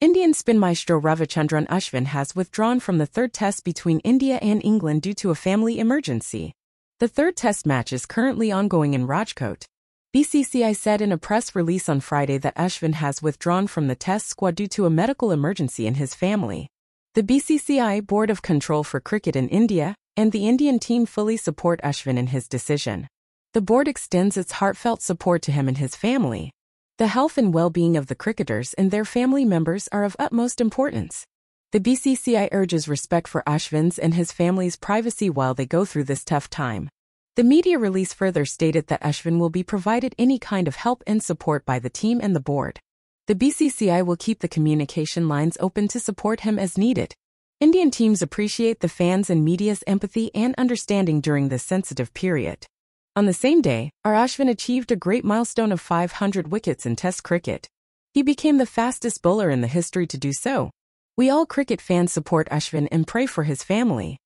Indian spin maestro Ravichandran Ashwin has withdrawn from the third test between India and England due to a family emergency. The third test match is currently ongoing in Rajkot. BCCI said in a press release on Friday that Ashwin has withdrawn from the test squad due to a medical emergency in his family. The BCCI Board of Control for Cricket in India and the Indian team fully support Ashwin in his decision. The board extends its heartfelt support to him and his family. The health and well-being of the cricketers and their family members are of utmost importance. The BCCI urges respect for Ashwin's and his family's privacy while they go through this tough time. The media release further stated that Ashwin will be provided any kind of help and support by the team and the board. The BCCI will keep the communication lines open to support him as needed. Indian teams appreciate the fans and media's empathy and understanding during this sensitive period. On the same day, R. Ashwin achieved a great milestone of 500 wickets in Test cricket. He became the fastest bowler in the history to do so. We all cricket fans support Ashwin and pray for his family.